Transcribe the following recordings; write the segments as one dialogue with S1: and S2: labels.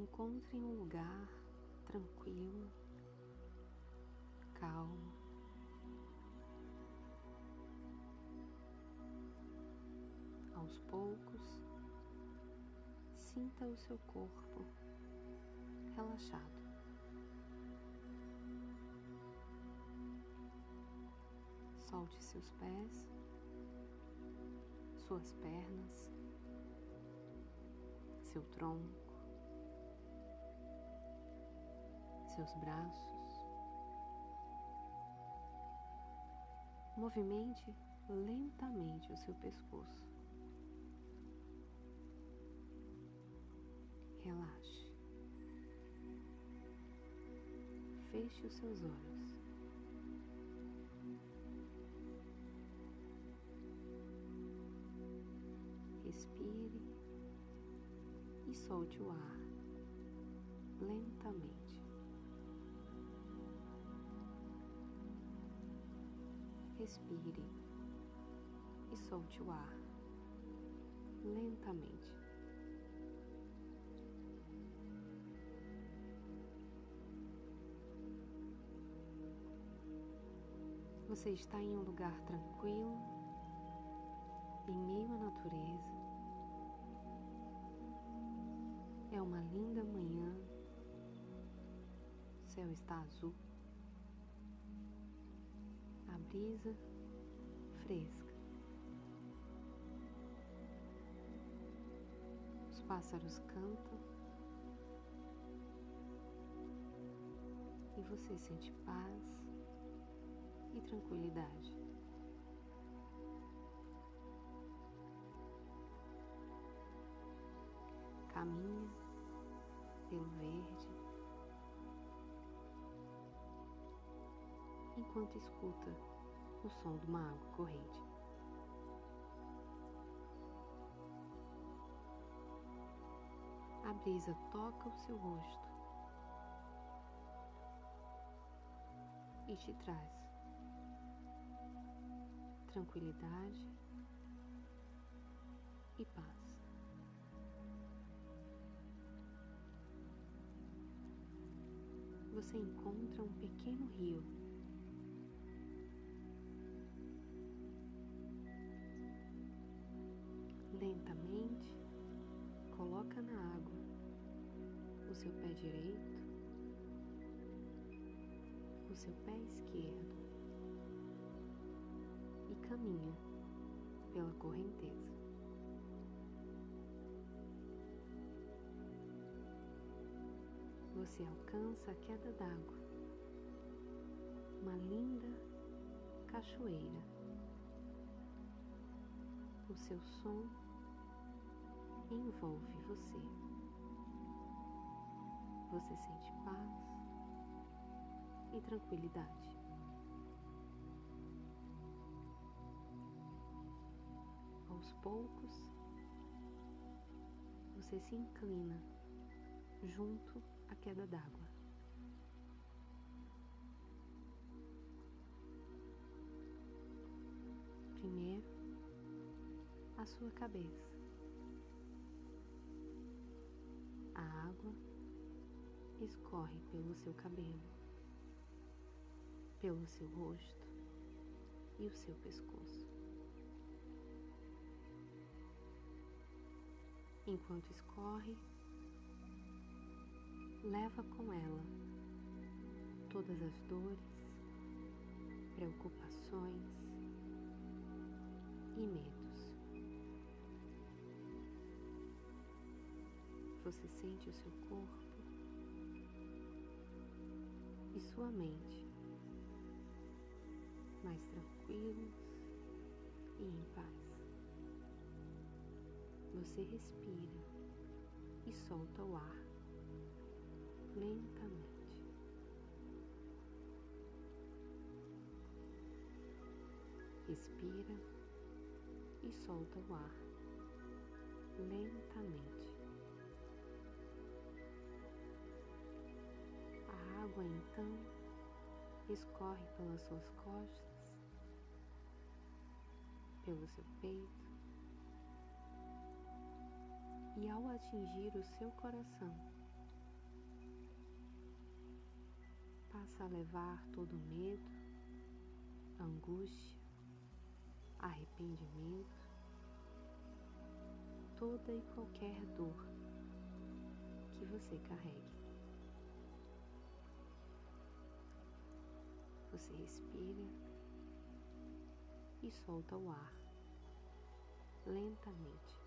S1: Encontre um lugar tranquilo, calmo. Aos poucos, sinta o seu corpo relaxado. Solte seus pés, suas pernas, seu tronco, seus braços. Movimente lentamente o seu pescoço. Relaxe. Feche os seus olhos. Respire e solte o ar lentamente. Respire e solte o ar lentamente. Você está em um lugar tranquilo, em meio à natureza. É uma linda manhã, o céu está azul, brisa fresca. Os pássaros cantam e você sente paz e tranquilidade. Caminha pelo verde enquanto escuta o som de uma água corrente. A brisa toca o seu rosto e te traz tranquilidade e paz. Você encontra um pequeno rio. Lentamente coloca na água o seu pé direito, o seu pé esquerdo e caminha pela correnteza. Você alcança a queda d'água, uma linda cachoeira. O seu som envolve você. Você sente paz e tranquilidade. aos poucos, você se inclina junto à queda d'água. Primeiro, a sua cabeça. Escorre pelo seu cabelo, pelo seu rosto e o seu pescoço. enquanto escorre, leva com ela todas as dores, preocupações e medos. Você sente o seu corpo sua mente mais tranquilos e em paz. Você respira e solta o ar lentamente. Respira e solta o ar lentamente. água então escorre pelas suas costas, pelo seu peito e ao atingir o seu coração, passa a levar todo medo, angústia, arrependimento, toda e qualquer dor que você carregue. Você respira e solta o ar lentamente.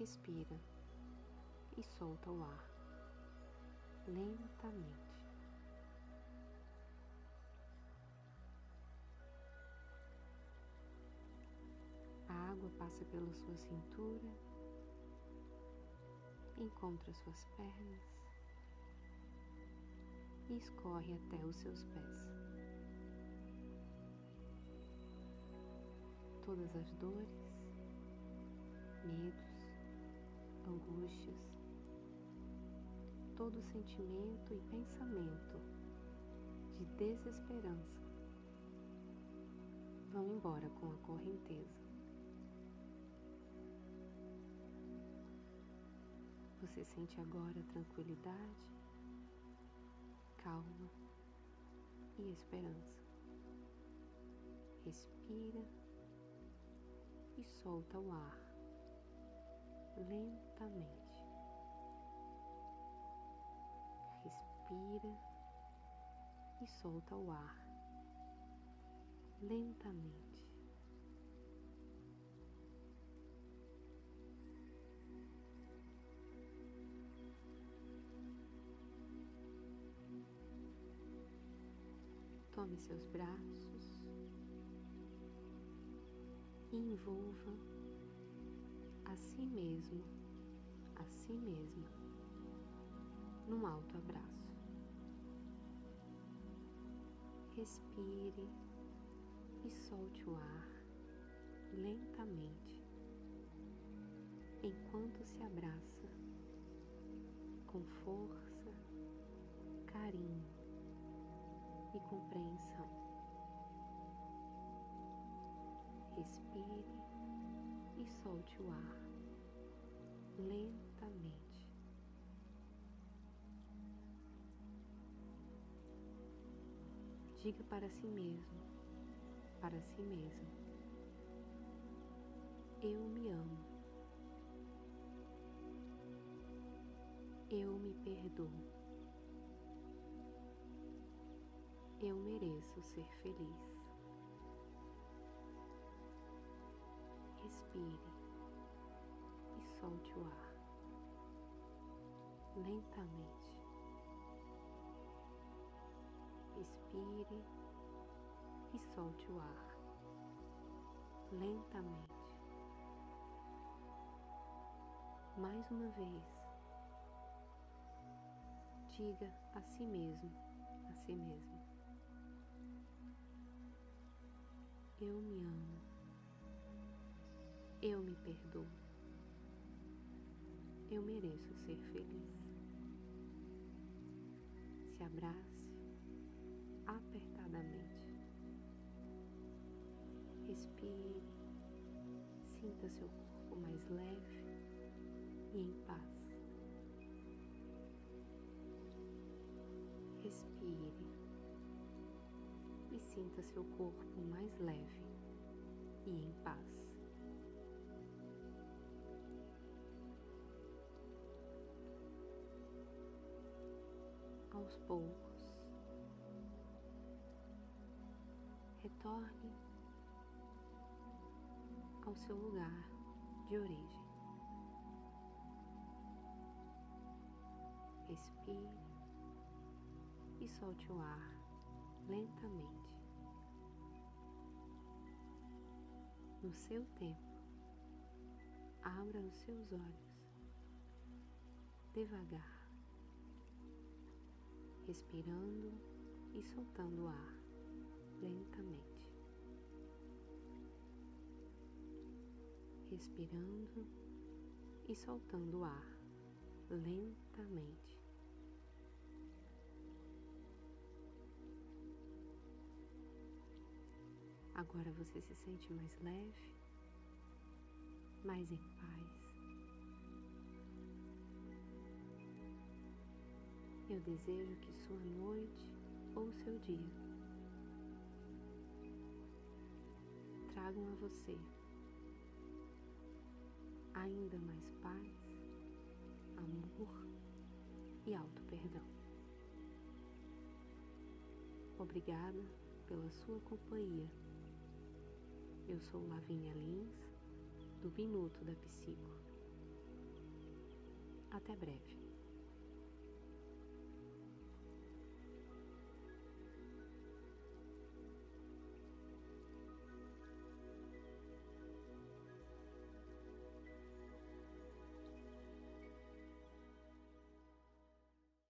S1: Respira e solta o ar lentamente. A água passa pela sua cintura, encontra suas pernas e escorre até os seus pés. Todas as dores, medos, angústias, todo sentimento e pensamento de desesperança vão embora com a correnteza. Você sente agora tranquilidade, calma e esperança. Respira e solta o ar lentamente. Respira e solta o ar lentamente. Seus braços e envolva a si mesmo, a si mesma, num alto abraço. Respire e solte o ar lentamente enquanto se abraça com força, carinho compreensão. Respire e solte o ar lentamente. Diga para si mesmo, para si mesmo, eu me amo, eu me perdoo. Eu mereço ser feliz. Respire e solte o ar lentamente. Respire e solte o ar lentamente. Mais uma vez, diga a si mesmo, a si mesmo. Eu me amo. Eu me perdoo. Eu mereço ser feliz. Se abrace apertadamente. Respire. Sinta seu corpo mais leve e em paz. Respire sinta seu corpo mais leve e em paz. Aos poucos, retorne ao seu lugar de origem. Respire e solte o ar lentamente. No seu tempo, abra os seus olhos devagar, respirando e soltando o ar lentamente. Respirando e soltando o ar lentamente. Agora você se sente mais leve, mais em paz. Eu desejo que sua noite ou seu dia tragam a você ainda mais paz, amor e auto-perdão. Obrigada pela sua companhia. Eu sou Lavínia Lins, do Minuto da Psico. Até breve.